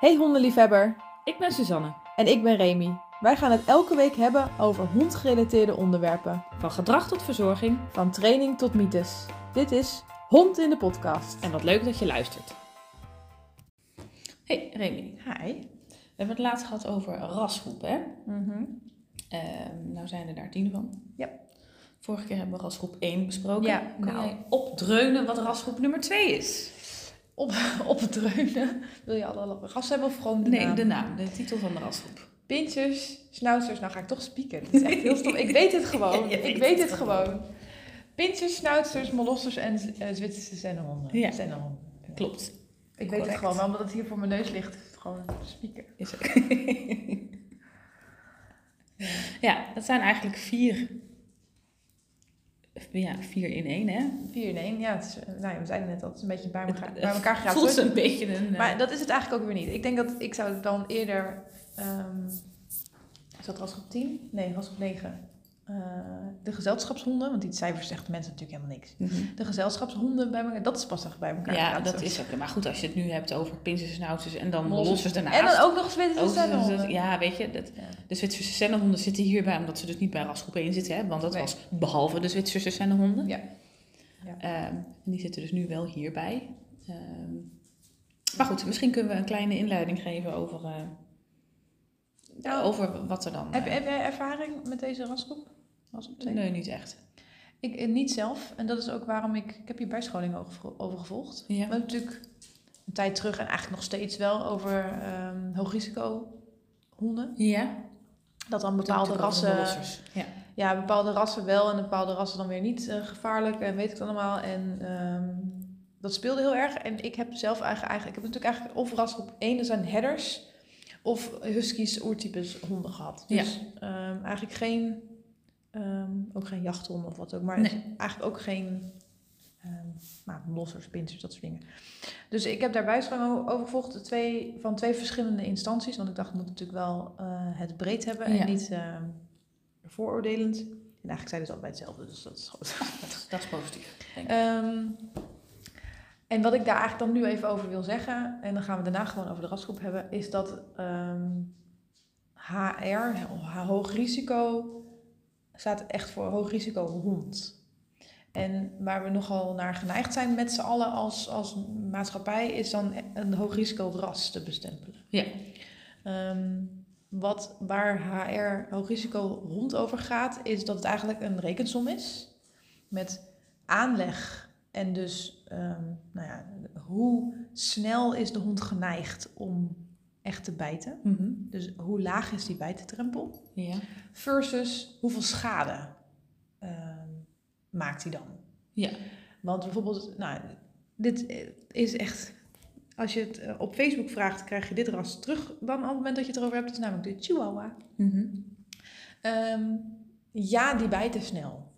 Hey hondenliefhebber, Ik ben Suzanne. en ik ben Remy. Wij gaan het elke week hebben over hondgerelateerde onderwerpen. Van gedrag tot verzorging. Van training tot mythes. Dit is Hond in de podcast. En wat leuk dat je luistert. Hey Remy, Hi. we hebben het laatst gehad over rasgroepen. Hè? Ehm, nou zijn er daar tien van. Ja. Vorige keer hebben we rasgroep 1 besproken. Ja, Kun nou. jij opdreunen wat rasgroep nummer 2 is? Op, op het dreunen. Wil je alle rassen hebben of gewoon de nee, naam? de naam, de titel van de rasgroep. Pintjes, schnauzers. Nou ga ik toch spieken. Dat is echt heel stom. Ik weet het gewoon. Ja, ik weet het het gewoon. Pintjes, schnauzers, molosters en eh, Zwitserse zennenhonden. Ja. Zennenhonden. Klopt. Ik weet het gewoon, maar omdat het hier voor mijn neus ligt, is het gewoon spieken. Is het. ja, dat zijn eigenlijk vier. Ja, vier in één, hè? 4 in 1, ja, het is, eh, nou ja, we zeiden net al, het is een beetje bij elkaar, Het- bij het elkaar. Voelt een beetje een. eh, Maar dat is het eigenlijk ook weer niet. Ik denk dat ik zou het dan eerder. ehm is dat rasgroep 10? Nee, rasgroep 9. Eh, de gezelschapshonden, want die cijfers zeggen mensen natuurlijk helemaal niks. mhm. De gezelschapshonden bij elkaar, dat is pas echt bij elkaar. Ja, dat is ook. Maar goed, als je het nu hebt over pinsers en snouters en dan lossers daarnaast. En dan ook nog Zwitserse. Ja, weet je, dat, Ja. de Zwitserse zennenhonden zitten hierbij omdat ze dus niet bij rasgroep 1 zitten. Hè, want dat Nee. was behalve de Zwitserse zennenhonden. Ja. Ja. Ehm, en die zitten dus nu wel hierbij. Ehm, maar goed, misschien kunnen we een kleine inleiding geven over, eh, Nou, over wat er dan... Heb, eh, heb jij ervaring met deze rasgroep? Rasgroep 2? nee, niet echt. Ik eh, niet zelf. En dat is ook waarom ik... Ik heb hier bijscholing over, over gevolgd. Ja. We hebben natuurlijk een tijd terug en eigenlijk nog steeds wel over ehm hoogrisico honden. Ja, Dat dan bepaalde rassen. Ja. ja, bepaalde rassen wel en bepaalde rassen dan weer niet eh, gevaarlijk en weet ik het allemaal. En ehm, dat speelde heel erg. En ik heb zelf eigenlijk, eigenlijk ik heb natuurlijk eigenlijk of rasgroep 1, dat zijn herders, of huskies, oertypes honden gehad. Dus ehm, eigenlijk geen, ehm, ook geen jachthonden of wat ook, maar Nee. eigenlijk ook geen ehm nou, lossers, pinsers, dat soort dingen. Dus ik heb daar o- over gevolgd twee, van twee verschillende instanties. Want ik dacht, ik moet natuurlijk wel eh, het breed hebben Ja. en niet ehm, vooroordelend. En eigenlijk zeiden ze allebei hetzelfde, dus dat is goed. Dat, dat is positief. Denk ik. En wat ik daar eigenlijk dan nu even over wil zeggen, en dan gaan we daarna gewoon over de rasgroep hebben, is dat HR, hoog risico, staat echt voor hoog risico hond. En waar we nogal naar geneigd zijn met z'n allen als, als maatschappij, is dan een hoog risico ras te bestempelen. Ja. Ehm, wat, waar HR hoog risico hond over gaat, is dat het eigenlijk een rekensom is met aanleg en dus ehm, nou ja, hoe snel is de hond geneigd om echt te bijten. Mhm. Dus hoe laag is die bijtendrempel Ja. versus hoeveel schade ehm, maakt hij dan. Ja. Want bijvoorbeeld, nou, dit is echt. Als je het eh, op Facebook vraagt, krijg je dit ras terug dan op het moment dat je het erover hebt. Dat is namelijk de Chihuahua. Mhm. Ehm, ja, die bijten snel.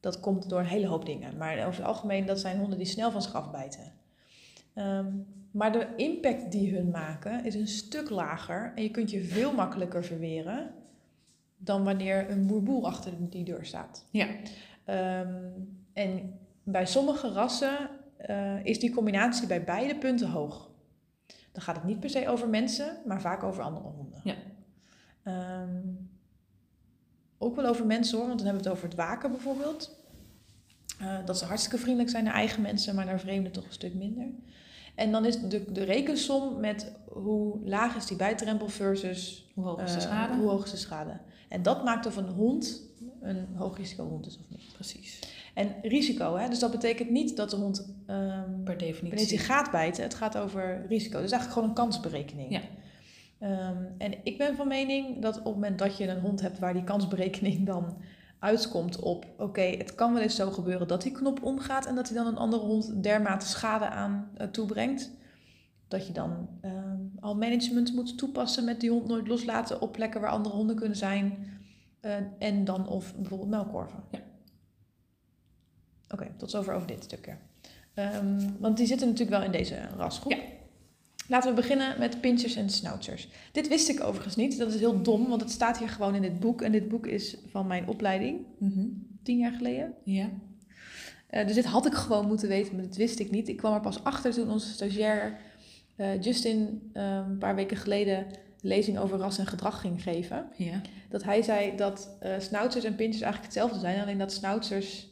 Dat komt door een hele hoop dingen. Maar over het algemeen, dat zijn honden die snel van zich afbijten. Ehm, maar de impact die hun maken is een stuk lager. En je kunt je veel makkelijker verweren dan wanneer een boerboel achter die deur staat. Ja. Ehm, en bij sommige rassen eh, is die combinatie bij beide punten hoog. Dan gaat het niet per se over mensen, maar vaak over andere honden. Ja. Ehm, ook wel over mensen hoor, want dan hebben we het over het waken bijvoorbeeld. Eh, dat ze hartstikke vriendelijk zijn naar eigen mensen, maar naar vreemden toch een stuk minder. En dan is de, de rekensom met hoe laag is die bijtrempel versus Hoe hoog is de eh, schade? hoe hoog is de schade. En dat maakt of een hond een hoog risico hond is of niet. Precies. En risico, hè? dus dat betekent niet dat de hond ehm Per definitie. wanneer hij gaat bijten. Het gaat over risico. Dus eigenlijk gewoon een kansberekening. Ja. Ehm, en ik ben van mening dat op het moment dat je een hond hebt waar die kansberekening dan uitkomt op... oké, het kan wel eens zo gebeuren dat die knop omgaat... en dat hij dan een andere hond dermate schade aan eh, toebrengt... dat je dan ehm, al management moet toepassen met die hond nooit loslaten... op plekken waar andere honden kunnen zijn... eh, en dan of bijvoorbeeld melkkorven. Ja. Oké, tot zover over dit stukje. Ehm, want die zitten natuurlijk wel in deze rasgroep. Ja. Laten we beginnen met pinchers en schnauzers. Dit wist ik overigens niet. Dat is heel dom, want het staat hier gewoon in dit boek. En dit boek is van mijn opleiding, Mhm. tien jaar geleden. Ja. Eh, dus dit had ik gewoon moeten weten, maar dit wist ik niet. Ik kwam er pas achter toen onze stagiair eh, Justin eh, een paar weken geleden een lezing over ras en gedrag ging geven. Ja. Dat hij zei dat schnauzers en pinchers eigenlijk hetzelfde zijn. Alleen dat schnauzers,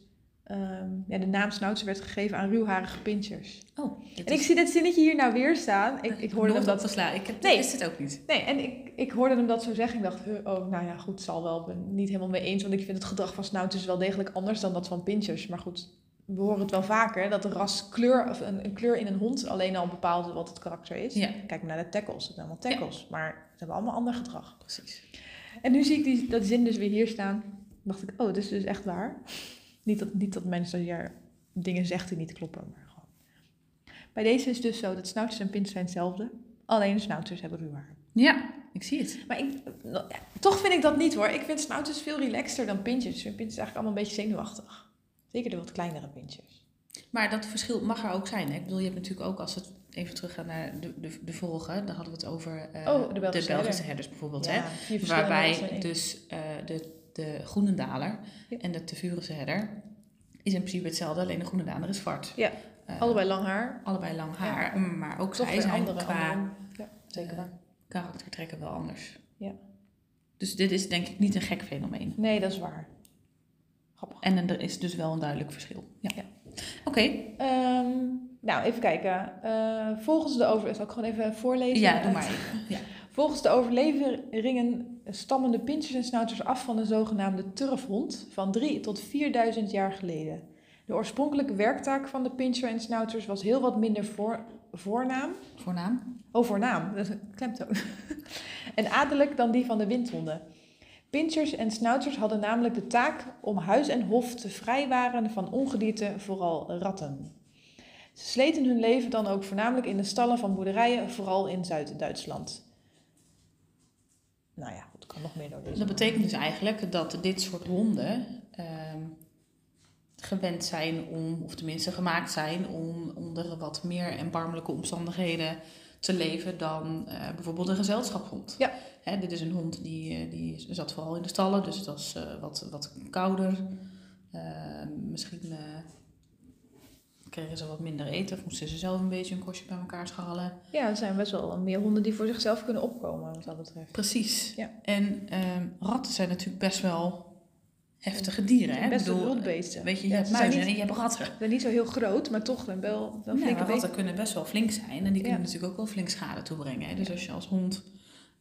ehm, ja, de naam schnauzer werd gegeven aan ruwharige pinchers. Oh, En ik zie dit zinnetje hier nou weer staan. Ik, ik hoorde hem dat... opgeslagen. Ik heb, Nee. wist het ook niet. Nee, en ik, ik hoorde hem dat zo zeggen. Ik dacht, oh, nou ja, goed, zal wel. Ben niet helemaal mee eens. Want ik vind het gedrag van schnauzers wel degelijk anders dan dat van pinchers. Maar goed, we horen het wel vaker. Dat de ras kleur, of een, een kleur in een hond alleen al bepaalt wat het karakter is. Ja. Kijk maar naar de tackles. Het zijn allemaal tackles. Maar ze hebben allemaal ander gedrag. Precies. En nu zie ik die, dat zin dus weer hier staan. dacht ik, oh, dit is dus echt waar. Niet dat, niet dat mijn stagiair dingen zegt die niet kloppen, maar gewoon. Bij deze is dus zo dat snouters en pins zijn hetzelfde. Alleen snouters hebben ruw haar. Ja, ik zie het. Maar ik, ja, toch vind ik dat niet hoor. Ik vind snouters veel relaxter dan pintjes. Pintjes eigenlijk allemaal een beetje zenuwachtig. Zeker de wat kleinere pintjes. Maar dat verschil mag er ook zijn. Hè? Ik bedoel, je hebt natuurlijk ook, als we het even teruggaan naar de, de, de vorige, daar hadden we het over eh, Oh, de Belgische herder. herders bijvoorbeeld. Ja, Hè? Waarbij dus eh, de, de Groenendaler Ja. en de Tevurense herder is in principe hetzelfde, alleen de Groenendaler is zwart. Ja, Eh, Allebei lang haar. allebei lang haar, maar ook Toch zij zijn andere. qua andere- Ja, zeker eh, waar. karaktertrekken wel anders. Ja. Dus dit is denk ik niet een gek fenomeen. Nee, dat is waar. Grappig. En er is dus wel een duidelijk verschil. Ja. Ja. Oké, Ehm, nou, even kijken. Eh, volgens de over... Zal ik gewoon even voorlezen? ja, doe maar even. Ja. Volgens de overleveringen stammen de pinchers en snouters af van de zogenaamde turfhond van 3 tot 4000 jaar geleden. De oorspronkelijke werktaak van de pincher en snouters was heel wat minder voor, voornaam. Voornaam? Oh, voornaam, dat is een klemtoon. en adellijk dan die van de windhonden. Pinchers en snouters hadden namelijk de taak om huis en hof te vrijwaren van ongedierte, vooral ratten. Ze sleten hun leven dan ook voornamelijk in de stallen van boerderijen, vooral in Zuid-Duitsland. Nou ja, goed, kan nog meer door deze. Dat betekent dus eigenlijk dat dit soort honden ehm, gewend zijn om, of tenminste gemaakt zijn om onder wat meer erbarmelijke omstandigheden te leven dan eh, bijvoorbeeld een gezelschapshond. Ja. Hè, dit is een hond die, eh, die zat vooral in de stallen, dus het was eh, wat, wat kouder. Eh, misschien kregen ze wat minder eten of moesten ze zelf een beetje een kostje bij elkaar scharrelen. Ja, er zijn best wel meer honden die voor zichzelf kunnen opkomen, wat dat betreft. Precies. Ja. En ehm, ratten zijn natuurlijk best wel heftige dieren. Hè? Best wel wildbeesten. Weet je, je Ja, hebt muizen niet- en je hebt ratten. Ze zijn niet zo heel groot, maar toch wel, wel Ja, flinke beesten. ratten kunnen best wel flink zijn en die kunnen natuurlijk ook wel flink schade toebrengen. Hè? Dus als je als hond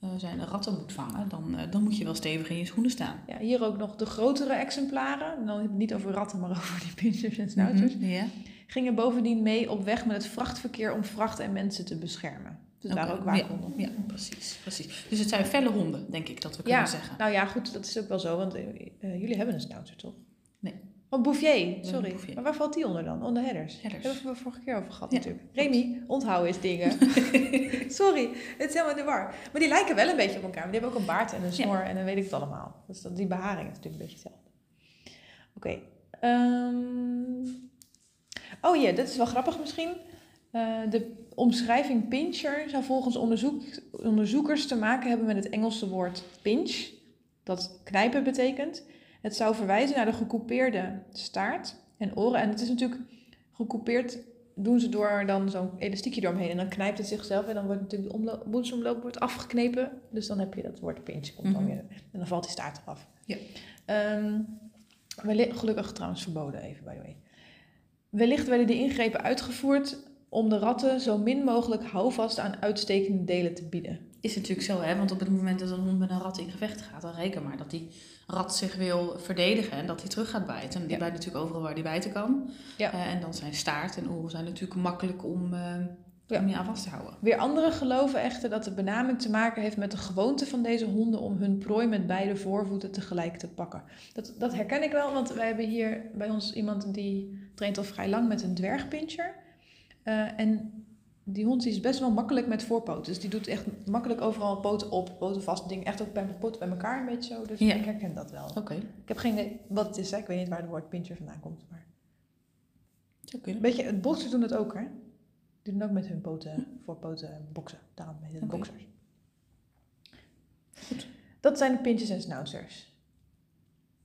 eh, zijn ratten moet vangen, dan, eh, dan moet je wel stevig in je schoenen staan. Ja, hier ook nog de grotere exemplaren. En dan heb ik het niet over ratten, maar over die pinchers en. Mhm, Ja. Gingen bovendien mee op weg met het vrachtverkeer om vracht en mensen te beschermen. Dus Oké, ook waakhonden. Ja, precies, precies. Dus het zijn felle honden, denk ik dat we kunnen Ja, zeggen. nou ja, goed, dat is ook wel zo. Want eh, eh, jullie hebben een snouter, toch? Nee. Oh, Bouvier, sorry. Maar waar valt die onder dan? Onder headers. Herders. Daar hebben we vorige keer over gehad Ja, natuurlijk. Remy, onthoud eens dingen. sorry, het is helemaal de war. Maar die lijken wel een beetje op elkaar. Maar die hebben ook een baard en een snor en dan weet ik het allemaal. Dus dat, die beharing is natuurlijk een beetje hetzelfde. Oké. ehm, Oh ja, dit is wel grappig misschien. Eh, de omschrijving pincher zou volgens onderzoek, onderzoekers te maken hebben met het Engelse woord pinch, dat knijpen betekent. Het zou verwijzen naar de gecoupeerde staart en oren. En het is natuurlijk gecoupeerd doen ze door dan zo'n elastiekje doorheen en dan knijpt het zichzelf en dan wordt natuurlijk de omlo- bloedsomloop wordt afgeknepen. Dus dan heb je dat woord pinch komt dan Mhm. weer en dan valt die staart eraf. Ja. Wellicht, gelukkig trouwens verboden even by the way. Wellicht werden die ingrepen uitgevoerd om de ratten zo min mogelijk houvast aan uitstekende delen te bieden. Is natuurlijk zo, hè? want op het moment dat een hond met een rat in gevecht gaat, dan reken maar dat die rat zich wil verdedigen en dat hij terug gaat bijten. En die Ja. bijt natuurlijk overal waar die bijten kan. Ja. Eh, en dan zijn staart en oren zijn natuurlijk makkelijk om, Ja. om je aan vast te houden. Weer anderen geloven echter dat de benaming te maken heeft met de gewoonte van deze honden om hun prooi met beide voorvoeten tegelijk te pakken. Dat, dat herken ik wel, want wij hebben hier bij ons iemand die traint al vrij lang met een dwergpinscher. Eh, en die hond is best wel makkelijk met voorpoten. Dus die doet echt makkelijk overal poten op, poten vast, dingen echt ook bij poten bij elkaar een beetje zo. Dus Ja. ik herken dat wel. Oké, Ik heb geen idee wat het is, hè. ik weet niet waar het woord pinscher vandaan komt. Maar... zou kunnen. Weet je, het boxers doen het ook, hè? Die doen ook met hun poten, voorpoten boksen. Daarom heet het Oké. boxers. Dat zijn de pintjes en schnauzers.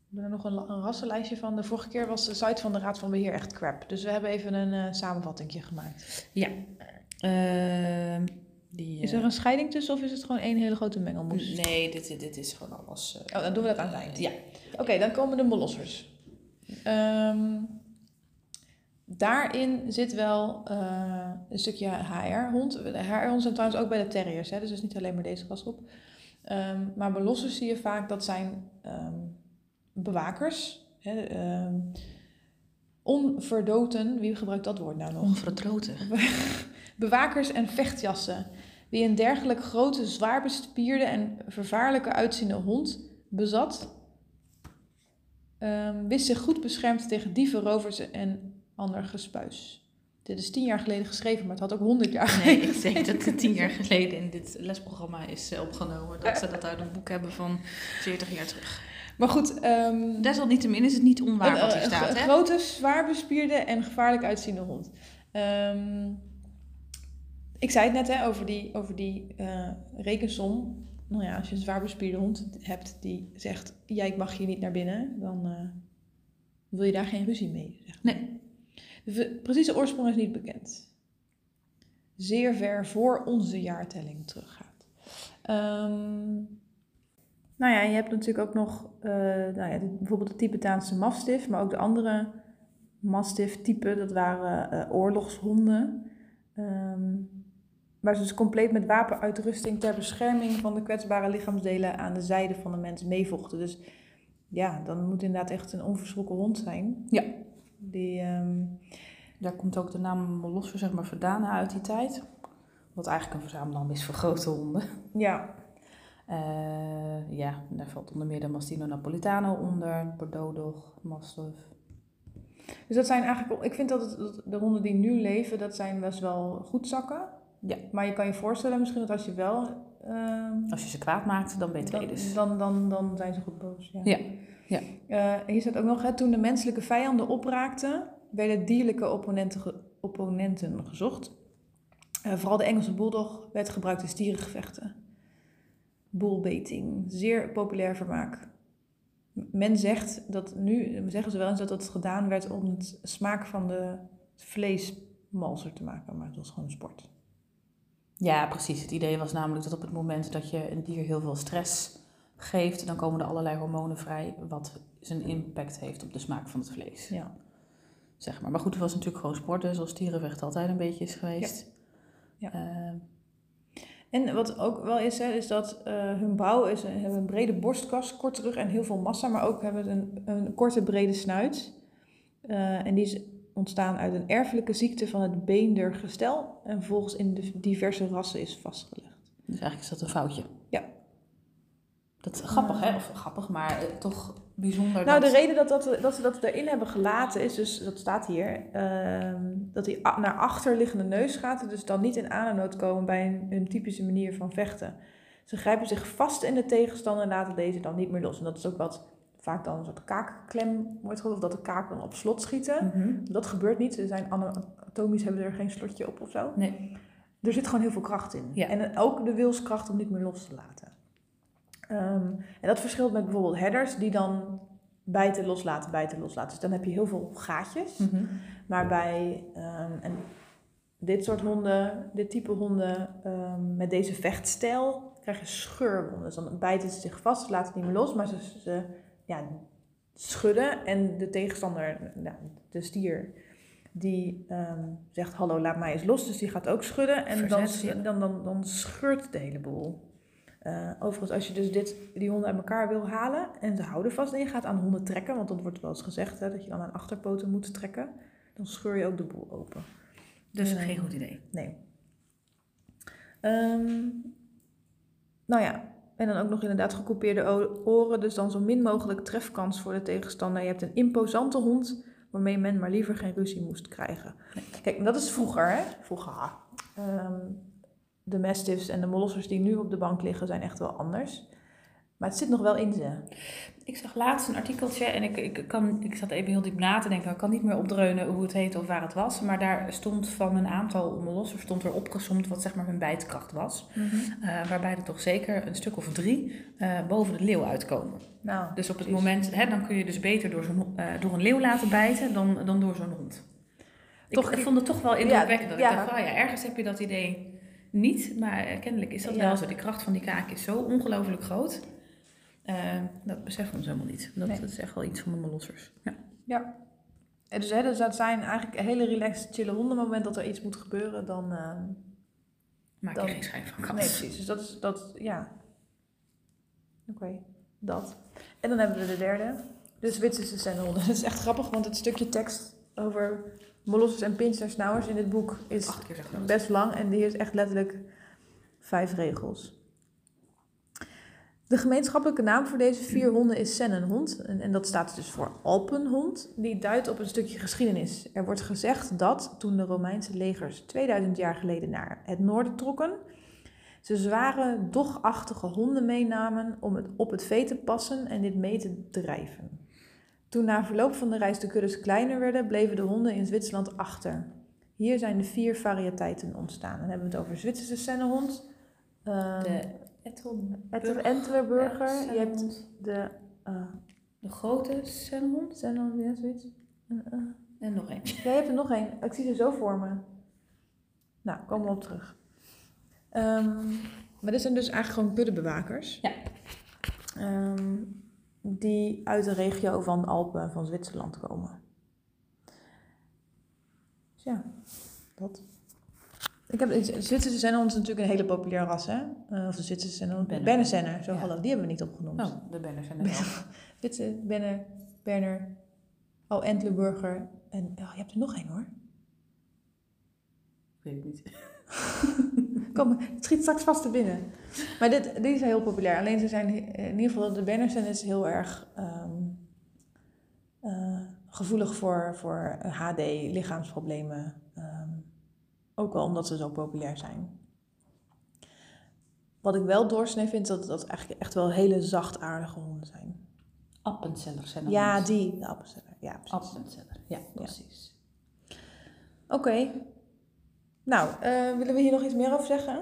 We hebben er nog een, rassenlijstje van. De vorige keer was de site van de Raad van Beheer echt crap. Dus we hebben even een eh samenvatting gemaakt. Ja. Ehm, die, Is er eh, een scheiding tussen of is het gewoon één hele grote mengelmoes? Nee, dit, dit is gewoon alles... eh, Oh, dan doen we dat aan het eind. Ja. Oké, dan komen de molossers. Ehm, daarin zit wel een stukje HR-hond. De HR-honden zijn trouwens ook bij de terriers, hè, dus dat is niet alleen maar deze rasgroep. Ehm maar molossers zie je vaak, dat zijn bewakers. Hè, ehm, onverdoten, wie gebruikt dat woord nou nog? Onverdroten. Bewakers en vechtjassen. Wie een dergelijk grote, zwaar bespierde en vervaarlijke uitziende hond bezat, ehm, wist zich goed beschermd tegen dieven, rovers en ander gespuis. Dit is tien jaar geleden geschreven, maar het had ook honderd jaar Nee, geleden. ik denk dat het tien jaar geleden in dit lesprogramma is eh, opgenomen. Dat ze dat uit een boek hebben van 40 jaar terug. Maar goed, ehm, Desalniettemin is het niet onwaar een, wat hier een- staat, een hè? grote, zwaar bespierde en gevaarlijk uitziende hond. Ehm, ik zei het net hè, over die, over die eh, rekensom. Nou ja, als je een zwaar bespierde hond hebt die zegt: Jij mag hier niet naar binnen, dan eh, wil je daar geen ruzie mee. Zeg. Nee. De precieze oorsprong is niet bekend. Zeer ver voor onze jaartelling teruggaat. Ehm, nou ja, je hebt natuurlijk ook nog eh, nou ja, bijvoorbeeld de Tibetaanse mastiff, maar ook de andere mastiff-typen, dat waren eh, oorlogshonden. Ehm, waar ze dus compleet met wapenuitrusting ter bescherming van de kwetsbare lichaamsdelen aan de zijde van de mens meevochten. Dus ja, dan moet inderdaad echt een onverschrokken hond zijn. Ja. Die, ehm, Daar komt ook de naam Molosser zeg maar vandaan uit die tijd. Wat eigenlijk een verzamelnaam is voor grote honden. ja, Eh, ja, daar valt onder meer de Mastino Napolitano onder, Bordeaux Mastiff. dus dat zijn eigenlijk, ik vind dat, het, dat de honden die nu leven, dat zijn best wel goed zakken. Ja. Maar je kan je voorstellen misschien dat als je wel, ehm, Als je ze kwaad maakt, dan ben je dan, dus. dan, dan, dan zijn ze goed boos. Ja. Ja, ja. Eh, hier staat ook nog, hè, toen de menselijke vijanden opraakten, werden dierlijke opponenten, ge- opponenten gezocht. Eh, vooral de Engelse bulldog werd gebruikt in stierengevechten. Bullbaiting, zeer populair vermaak. Men zegt dat nu, zeggen ze wel eens dat dat gedaan werd om het smaak van de vlees malser te maken, maar het was gewoon een sport. ja, precies. Het idee was namelijk dat op het moment dat je een dier heel veel stress geeft, dan komen er allerlei hormonen vrij, wat zijn impact heeft op de smaak van het vlees. Ja. Zeg maar. maar goed, het was natuurlijk gewoon sport, dus zoals dierenvecht altijd een beetje is geweest. Ja. Eh, En wat ook wel is, hè, is dat eh, hun bouw is, ze hebben een brede borstkas, korte rug en heel veel massa, maar ook hebben ze een, een korte brede snuit. Eh, en die is ontstaan uit een erfelijke ziekte van het beendergestel en volgens in de diverse rassen is vastgelegd. dus eigenlijk is dat een foutje. Ja. Dat is grappig, hè? Of grappig, maar eh, toch bijzonder. Nou, de reden dat, dat, dat ze dat erin hebben gelaten is dus, dat staat hier, ehm, dat hij naar achterliggende neus gaat en dus dan niet in aanenood komen bij een, een typische manier van vechten. Ze grijpen zich vast in de tegenstander en laten deze dan niet meer los. En dat is ook wat vaak dan een soort kaakklem wordt genoemd, of dat de kaak dan op slot schieten. Mhm. Dat gebeurt niet. Ze zijn anatomisch hebben er geen slotje op of zo. Nee. Er zit gewoon heel veel kracht in. Ja. En ook de wilskracht om niet meer los te laten. Ehm, en dat verschilt met bijvoorbeeld headers die dan bijten, loslaten, bijten, loslaten. Dus dan heb je heel veel gaatjes. Mhm. Maar bij ehm, en dit soort honden, dit type honden ehm, met deze vechtstijl, krijg je scheurwonden. Dus dan bijten ze zich vast, laten het niet meer los, maar ze, ze ja, schudden. En de tegenstander, nou, de stier, die zegt hallo, laat mij eens los. Dus die gaat ook schudden en dan, dan, dan, dan scheurt de hele boel. Eh, overigens, als je dus dit, die honden uit elkaar wil halen en ze houden vast en je gaat aan honden trekken, want dat wordt wel eens gezegd hè, dat je dan aan achterpoten moet trekken, dan scheur je ook de boel open. Dus geen goed idee. Nee. Ehm, nou ja, en dan ook nog inderdaad gecoupeerde o- oren, dus dan zo min mogelijk trefkans voor de tegenstander. Je hebt een imposante hond waarmee men maar liever geen ruzie moest krijgen. Kijk, dat is vroeger, hè? Vroeger. ha. De mastiffs en de molossers die nu op de bank liggen zijn echt wel anders. Maar het zit nog wel in ze. Ik zag laatst een artikeltje en ik, ik, kan, ik zat even heel diep na te denken. Ik kan niet meer opdreunen hoe het heet of waar het was. Maar daar stond van een aantal molosser stond er opgezomd wat zeg maar hun bijtkracht was. Eh, waarbij er toch zeker een stuk of drie eh, boven de leeuw uitkomen. Nou, Dus op het precies. moment, hè, dan kun je dus beter door, zo'n, eh, door een leeuw laten bijten dan, dan door zo'n hond. Toch- ik vond het toch wel indrukwekkend. dat ja. Ik dacht, oh ja, ergens heb je dat idee niet. Maar kennelijk is dat Ja. wel zo. De kracht van die kaak is zo ongelooflijk groot. Eh, dat beseffen we ons helemaal niet. Dat, Nee. dat is echt wel iets van de mollossers. Ja. Ja. En dus, hè, dus dat zijn eigenlijk hele relaxed, chille honden. Op het moment dat er iets moet gebeuren, dan... ehm, Maak Dan- je geen schijn van kans. Nee, precies. Dus dat is, dat, ja. Oké, dat. En dan hebben we de derde. De Zwitserse sennehonden. Dat is echt grappig, want het stukje tekst over molossus en pinstersnauwers in dit boek is Acht keer zo groot. best lang. En die is echt letterlijk vijf regels. De gemeenschappelijke naam voor deze vier honden is sennenhond. En, en dat staat dus voor alpenhond. Die duidt op een stukje geschiedenis. Er wordt gezegd dat toen de Romeinse legers 2000 jaar geleden naar het noorden trokken, ze zware, dogachtige honden meenamen om het op het vee te passen en dit mee te drijven. Toen na verloop van de reis de kuddes kleiner werden, bleven de honden in Zwitserland achter. Hier zijn de vier variëteiten ontstaan. Dan hebben we het over Zwitserse sennehond, eh, De Entlerburger, Ja, je hebt de uh, de grote sennenhond sennehond, ja, zoiets. En, eh, en nog. Ja, je hebt er nog één. Ik zie ze zo voor me. Nou, komen we op terug. Ehm, maar dit zijn dus eigenlijk gewoon kuddebewakers. Ja. Ehm, die uit de regio van de Alpen van Zwitserland komen. Dus ja, dat. Ik heb, Zwitserse Sennehond is natuurlijk een hele populair ras, hè? Eh, of de Zwitserse. Benner. Berner Senner, zo Ja. hallo, die hebben we niet opgenoemd. Oh, de banners zijn er. Zwitser, Benner, Berner, oh, Entleburger en oh, je hebt er nog één hoor. Ik weet het niet. Kom, het schiet straks vast te binnen. Maar dit, die zijn heel populair. Alleen ze zijn eh, in ieder geval de banners zijn dus heel erg ehm, eh, gevoelig voor, voor HD, lichaamsproblemen. ehm, ook wel omdat ze zo populair zijn. Wat ik wel doorsnee vind, dat dat eigenlijk echt wel hele zachtaardige honden zijn. Appenzeller zijn er Ja, die, de appenzeller. Ja, precies. Appenzeller, ja, precies. Oké. Nou, eh, willen we hier nog iets meer over zeggen?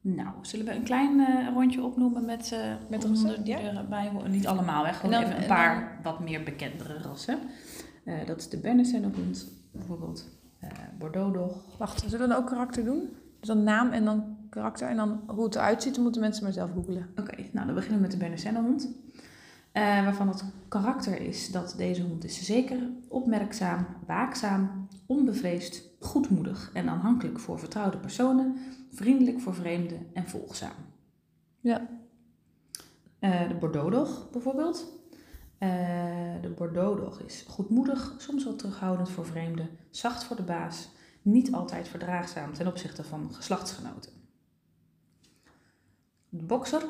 Nou, zullen we een klein eh, rondje opnoemen met, eh Met rassen, die ja? erbij horen? Niet allemaal, hè? gewoon dan- even een en paar wat meer bekendere rassen. Dat is de Bernessennehond bijvoorbeeld, Bordeaux Dog. Wacht, zullen we dan ook karakter doen? Dus dan naam en dan karakter en dan hoe het eruit ziet, dan moeten mensen maar zelf googelen. Oké, nou dan beginnen we met de Bernessennehond. Eh waarvan het karakter is dat deze hond is zeker, opmerkzaam, waakzaam, onbevreesd, goedmoedig en aanhankelijk voor vertrouwde personen, vriendelijk voor vreemden en volgzaam. Ja. Eh, de Bordeaux Dog bijvoorbeeld. Eh, de Bordeaux is goedmoedig, soms wat terughoudend voor vreemden, zacht voor de baas, niet altijd verdraagzaam ten opzichte van geslachtsgenoten. De Boxer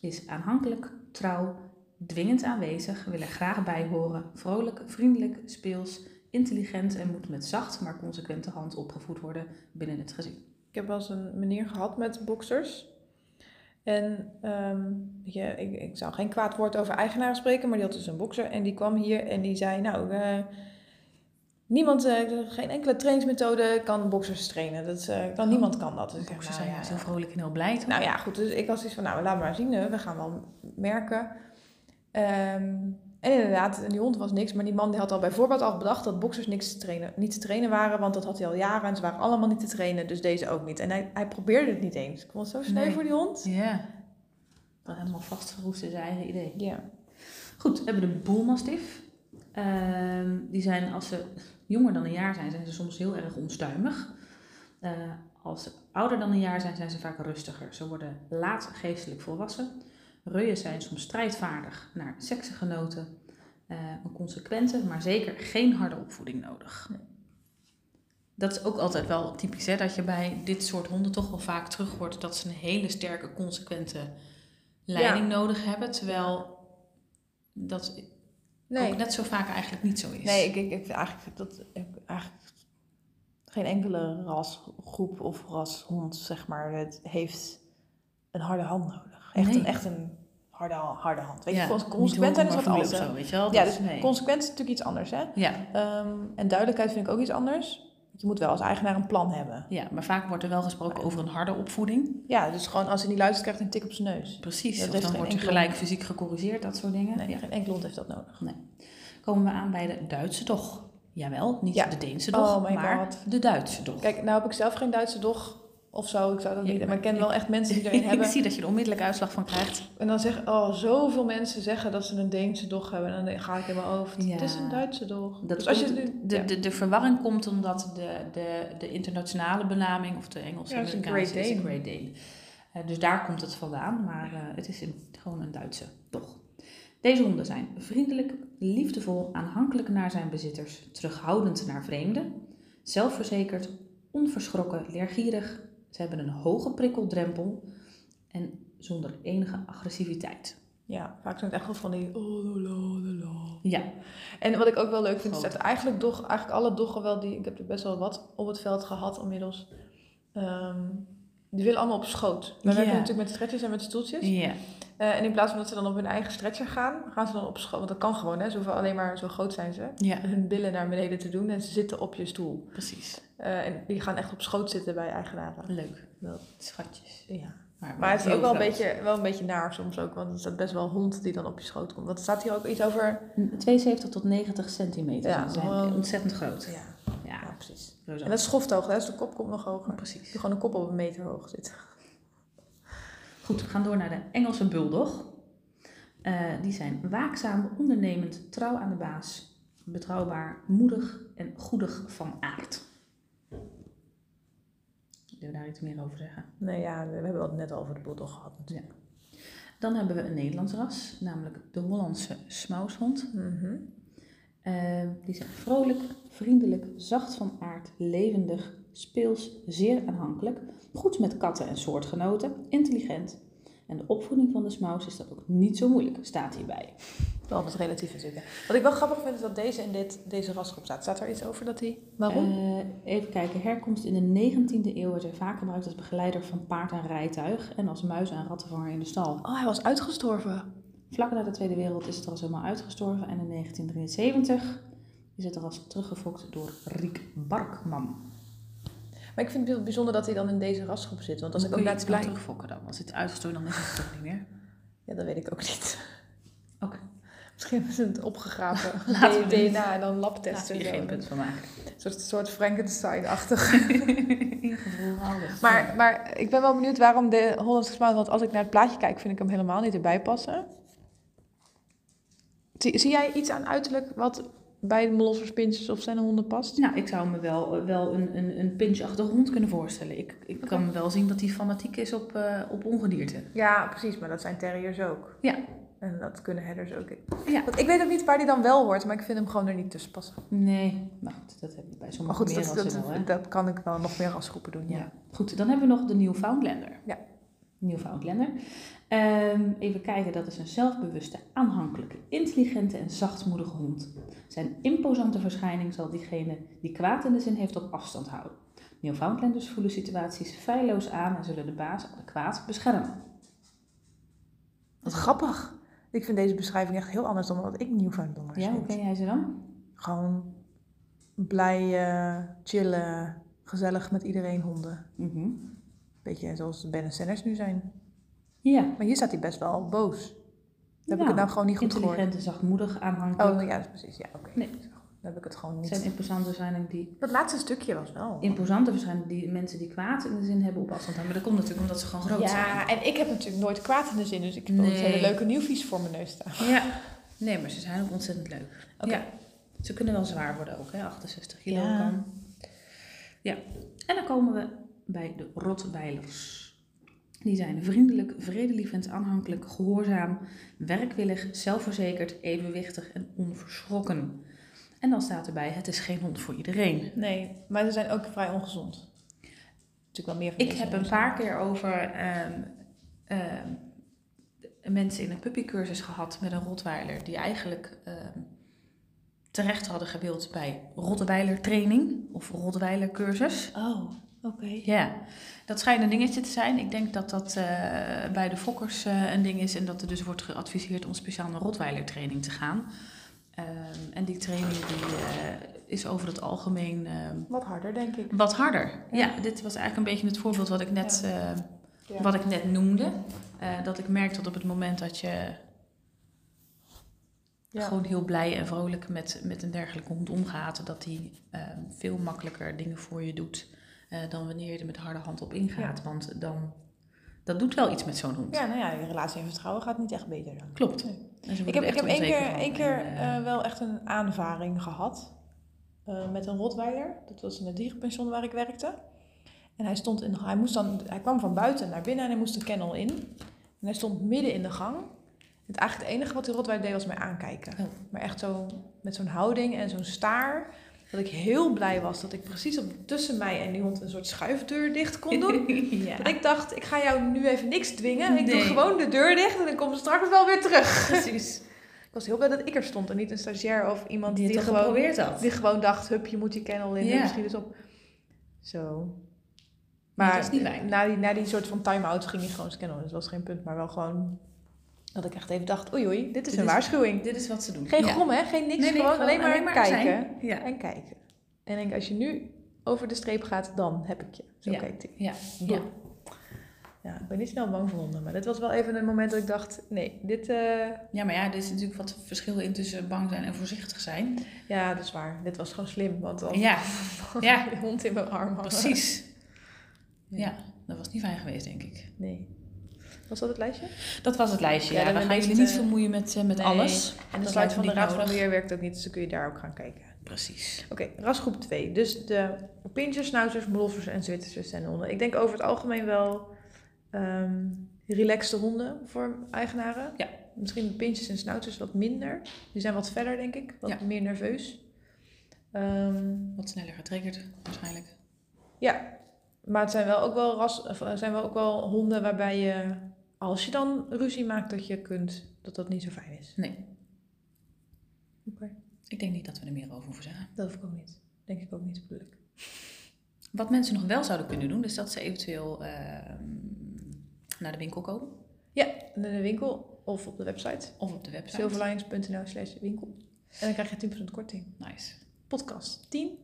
is aanhankelijk, trouw, dwingend aanwezig, wil er graag bij horen, vrolijk, vriendelijk, speels, intelligent en moet met zacht maar consequente hand opgevoed worden binnen het gezin. Ik heb wel eens een meneer gehad met boxers. En ehm, je, ik, ik zou geen kwaad woord over eigenaren spreken, maar die had dus een bokser. En die kwam hier en die zei, nou, eh, niemand, eh, geen enkele trainingsmethode kan boxers trainen. Dat, eh, kan, niemand kan dat. Dus Boxers nou, zijn ja, heel vrolijk en heel blij. toch? Nou ja, goed. Dus ik was iets van, nou, laat maar zien. We gaan wel merken. Ehm, en inderdaad, die hond was niks. Maar die man die had al bij voorbaat al bedacht dat boxers niks te trainen, niet te trainen waren. Want dat had hij al jaren en ze waren allemaal niet te trainen. Dus deze ook niet. En hij, hij probeerde het niet eens. Ik vond het zo sneu Nee. voor die hond. Ja. Dat helemaal vastgeroest in zijn eigen idee. Ja. Goed, we hebben de boelmastiff. Ehm, die zijn, als ze jonger dan een jaar zijn, zijn ze soms heel erg onstuimig. Eh, als ze ouder dan een jaar zijn, zijn ze vaak rustiger. Ze worden laat geestelijk volwassen. Reuien zijn soms strijdvaardig naar seksgenoten. Eh, een consequente, maar zeker geen harde opvoeding nodig. Nee. Dat is ook altijd wel typisch, hè? dat je bij dit soort honden toch wel vaak terug hoort dat ze een hele sterke, consequente leiding nodig hebben. Terwijl dat Nee. ook net zo vaak eigenlijk niet zo is. Nee, ik, ik, eigenlijk dat ik eigenlijk geen enkele rasgroep of rashond, zeg maar, het heeft een harde hand nodig. Echt, Nee. een, echt een harde, harde hand. Weet je, Ja, consequent zijn is wat anders. zo, weet je wel? Ja, Dus nee. consequent is natuurlijk iets anders, hè? Ja, Ehm, en duidelijkheid vind ik ook iets anders. Je moet wel als eigenaar een plan hebben. ja, maar vaak wordt er wel gesproken over een harde opvoeding. Ja, dus gewoon als hij niet luistert, krijgt hij een tik op zijn neus. Precies, Dat of dan wordt je enkele- gelijk fysiek gecorrigeerd, dat soort dingen. Nee, Ja. geen enkele hond heeft dat nodig. Komen we aan bij de Duitse dog. Jawel, niet Ja. de Deense dog, Oh maar God. de Duitse dog. Kijk, nou heb ik zelf geen Duitse dog of zo. Ik zou dat Ja, niet. Maar ik ken wel echt mensen die erin ik hebben. zie dat je er onmiddellijk uitslag van krijgt. En dan zeggen, oh, zoveel mensen zeggen dat ze een Deense dog hebben. En dan ga ik in mijn hoofd. Ja. Het is een Duitse dog. Dat dus als je nu, de, ja. de, de verwarring komt omdat de, de, de internationale benaming, of de Engelse Ja, is een Amerikaanse, Great een Dane. Great Dane. Eh, dus daar komt het vandaan, maar eh, het is gewoon een Duitse dog. Deze honden zijn vriendelijk, liefdevol, aanhankelijk naar zijn bezitters, terughoudend naar vreemden, zelfverzekerd, onverschrokken, leergierig. Ze hebben een hoge prikkeldrempel en zonder enige agressiviteit. ja, vaak zijn het echt wel van die. Oh, la, la, la. Ja, En wat ik ook wel leuk vind, is dat eigenlijk, dog, eigenlijk alle doggen wel die. Ik heb er best wel wat op het veld gehad inmiddels. ehm, die willen allemaal op schoot. We Ja. werken natuurlijk met stretchers en met stoeltjes. ja, Eh, en in plaats van dat ze dan op hun eigen stretcher gaan, gaan ze dan op schoot. Want dat kan gewoon, hè? Ze hoeven alleen maar zo groot zijn ze. ja, Hun billen naar beneden te doen en ze zitten op je stoel. precies. Eh, en die gaan echt op schoot zitten bij eigenaren. Leuk. Wel. Schatjes. Ja. Maar, Maar het is ook wel een, beetje, wel een beetje naar soms ook, want het is best wel een hond die dan op je schoot komt. Want er staat hier ook iets over. 72 tot 90 centimeter. Ja, zijn ontzettend groot. Ja, Ja, ja precies. En dat is schofthoog, hè? dus de kop komt nog hoger. precies. Die gewoon een kop op een meter hoog zit. Goed, we gaan door naar de Engelse bulldog. Eh, die zijn waakzaam, ondernemend, trouw aan de baas, betrouwbaar, moedig en goedig van aard. Willen we daar iets meer over zeggen? Nee, ja, we hebben het net over de bulldog gehad natuurlijk. Dan hebben we een Nederlands ras, namelijk de Hollandse smaushond. Mhm. Eh, die zijn vrolijk, vriendelijk, zacht van aard, levendig, speels, zeer aanhankelijk, goed met katten en soortgenoten, intelligent. En de opvoeding van de smouse is dat ook niet zo moeilijk, staat hierbij. Wel wat relatief natuurlijk. Wat ik wel grappig vind is dat deze in dit, deze rasgroep staat. Staat er iets over dat hij... Waarom? Eh, even kijken, herkomst in de 19e eeuw werd hij vaak gebruikt als begeleider van paard en rijtuig en als muis- en rattenvanger in de stal. oh, hij was uitgestorven. Vlak na de Tweede Wereld is het ras helemaal uitgestorven en in 1973 is het ras teruggefokt door Riek Barkman. Maar ik vind het bijzonder dat hij dan in deze rasgroep zit. Want als ik ook het blij terugfokken dan? Als het uitgestorven dan is het toch niet meer. Ja, dat weet ik ook niet. Oké. Misschien hebben ze het opgegraven. Laten. DNA en dan labtesten. zo. geen punt van maken. Een soort, soort Frankenstein-achtig. Maar, maar ik ben wel benieuwd waarom de Hollandse smaak... Want als ik naar het plaatje kijk, vind ik hem helemaal niet erbij passen. Zie, zie jij iets aan uiterlijk wat bij de Molossers, Pinsjes of zijn honden past? Nou, ik zou me wel, wel een, een, een pinchachtige hond kunnen voorstellen. Ik, ik kan me wel zien dat hij fanatiek is op, eh, op ongedierte. Ja, precies. Maar dat zijn terriers ook. Ja. En dat kunnen herders ook. Ja. Want ik weet ook niet waar die dan wel hoort, maar ik vind hem gewoon er niet tussen passen. Nee, maar goed, dat heb je bij Maar sommige goed, meer dat, rassen dat, wel, dat kan ik wel nog meer als groepen doen, ja. Ja. Goed, dan hebben we nog de Newfoundlander. Ja. Newfoundlander. Ehm, even kijken, dat is een zelfbewuste, aanhankelijke, intelligente en zachtmoedige hond. Zijn imposante verschijning zal diegene die kwaad in de zin heeft op afstand houden. Newfoundlanders voelen situaties feilloos aan en zullen de baas adequaat beschermen. Wat grappig. Ik vind deze beschrijving echt heel anders dan wat ik Newfoundlanders Ja, hoe ken jij ze dan? Gewoon blij, eh, chillen, gezellig met iedereen honden. Mhm. Beetje zoals Ben en Senners nu zijn. Ja, Maar hier staat hij best wel boos. Dan heb ik het nou gewoon niet goed gehoord. intelligent en zachtmoedig, aanhankelijk. Oh ja, dat is precies. Ja, oké. Nee. Dan heb ik het gewoon zijn niet. imposante verschijning die Dat laatste stukje was wel. imposante verschijning die mensen die kwaad in de zin hebben op afstand houden. Maar dat komt natuurlijk omdat ze gewoon groot zijn. Ja, en ik heb natuurlijk nooit kwaad in de zin, dus ik heb Nee. hele leuke nieuwvies voor mijn neus staan. Ja, nee, maar ze zijn ook ontzettend leuk. Oké. Ja. Ze kunnen wel zwaar worden ook, hè? 68 kilo Ja. kan. Ja, en dan komen we bij de Rottweilers. Die zijn vriendelijk, vredelievend, aanhankelijk, gehoorzaam, werkwillig, zelfverzekerd, evenwichtig en onverschrokken. En dan staat erbij, het is geen hond voor iedereen. Nee, maar ze zijn ook vrij ongezond. Natuurlijk wel meer van Ik heb een paar keer over ehm, ehm, mensen in een puppycursus gehad met een Rottweiler die eigenlijk ehm, terecht hadden gewild bij Rottweiler training of Rottweiler cursus. Oh, oké. Ja, dat schijnt een dingetje te zijn. Ik denk dat dat eh, bij de fokkers eh, een ding is en dat er dus wordt geadviseerd om speciaal naar Rottweiler training te gaan. Ehm, en die training die, eh, is over het algemeen ehm, Wat harder, denk ik. wat harder. Ja, dit was eigenlijk een beetje het voorbeeld wat ik net, wat ik net noemde. Dat ik merk dat op het moment dat je Ja. gewoon heel blij en vrolijk met, met een dergelijke hond omgaat. Dat die ehm, veel makkelijker dingen voor je doet eh, dan wanneer je er met harde hand op ingaat. Want dan, dat doet wel iets met zo'n hond. Ja, nou ja, je relatie en vertrouwen gaat niet echt beter dan. Klopt. Nee. Ik heb, ik heb één keer, één keer eh, eh, wel echt een aanvaring gehad. eh, met een Rottweiler. Dat was in het dierenpension waar ik werkte. En hij stond in de, hij moest dan, hij kwam van buiten naar binnen en hij moest de kennel in. En hij stond midden in de gang. Het eigenlijk het enige wat die Rottweiler deed was mij aankijken. Oh. Maar echt zo met zo'n houding en zo'n staar. Dat ik heel blij was dat ik precies op, tussen mij en die hond een soort schuifdeur dicht kon doen. ja. Dat ik dacht, ik ga jou nu even niks dwingen. Ik doe gewoon de deur dicht en dan kom ik straks wel weer terug. Precies. Ik was heel blij dat ik er stond en niet een stagiair of iemand Die gewoon, geprobeerd had. die gewoon dacht, hup, je moet die kennel in, Ja. hup, schiet eens op. Zo. dat Maar is niet fijn. na die, na die soort van time-out ging hij gewoon scannen. Dus dat was geen punt, maar wel gewoon dat ik echt even dacht, oei oei, dit is Dit een is- waarschuwing. Dit is wat ze doen. Geen Ja. grom hè, geen niks, Nee, nee, gewoon alleen maar, kijken. Ja. En kijken. En ik denk, als je nu over de streep gaat, dan heb ik je. Zo Ja. kijkt hij. Ja. Ja. Ja. Ja, ik ben niet snel bang voor honden, maar dit was wel even een moment dat ik dacht, nee, dit, eh, ja, maar ja, er is natuurlijk wat verschil in tussen bang zijn en voorzichtig zijn. ja, dat is waar. Dit was gewoon slim, want dan Ja, ja. hond in mijn arm hangen. precies. Ja. Ja, dat was niet fijn geweest, denk ik. Nee. Was dat het lijstje? Dat was het lijstje. Ja, Ja, dan we gaan jullie niet te- vermoeien met, eh, met Nee. alles. En de sluit lijkt van de Raad van. Beheer werkt ook niet, dus dan kun je daar ook gaan kijken. Precies. Oké, rasgroep 2. Dus de pinchers, schnauzers, bloffers en Zwitserse honden. Ik denk over het algemeen wel ehm relaxte honden voor eigenaren. Ja. Misschien de pinchers en schnauzers wat minder. Die zijn wat verder, denk ik. Wat Ja. meer nerveus. Ehm, Wat sneller getriggerd, waarschijnlijk. ja, maar het zijn wel ook wel, ras, of, eh, zijn wel ook wel honden waarbij je, als je dan ruzie maakt, dat je kunt, dat dat niet zo fijn is. Nee, Oké. ik denk niet dat we er meer over hoeven zeggen. Dat hoef ik ook niet. Denk ik ook niet, bedoel ik. Wat mensen nog wel zouden kunnen doen, is dat ze eventueel ehm, naar de winkel komen. Ja, in de winkel of op de website. Of op de website. silverlines.nl slash winkel. En dan krijg je 10% korting. Nice. Podcast 10.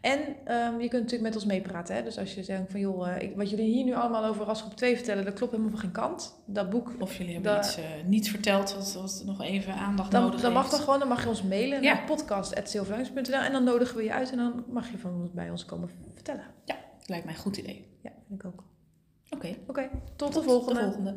En ehm, je kunt natuurlijk met ons meepraten. Hè? Dus als je zegt van joh, eh, ik, wat jullie hier nu allemaal over rasgroep 2 vertellen, dat klopt helemaal van geen kant. Dat boek, Of jullie hebben iets eh, niet verteld wat, wat nog even aandacht dan, nodig dan mag heeft. dat gewoon, dan mag je ons mailen Ja. naar podcast.silverlines.nl en dan nodigen we je uit en dan mag je van ons bij ons komen vertellen. Lijkt mij een goed idee. Ja, vind ik ook. Oké, Oké, tot de volgende. de volgende.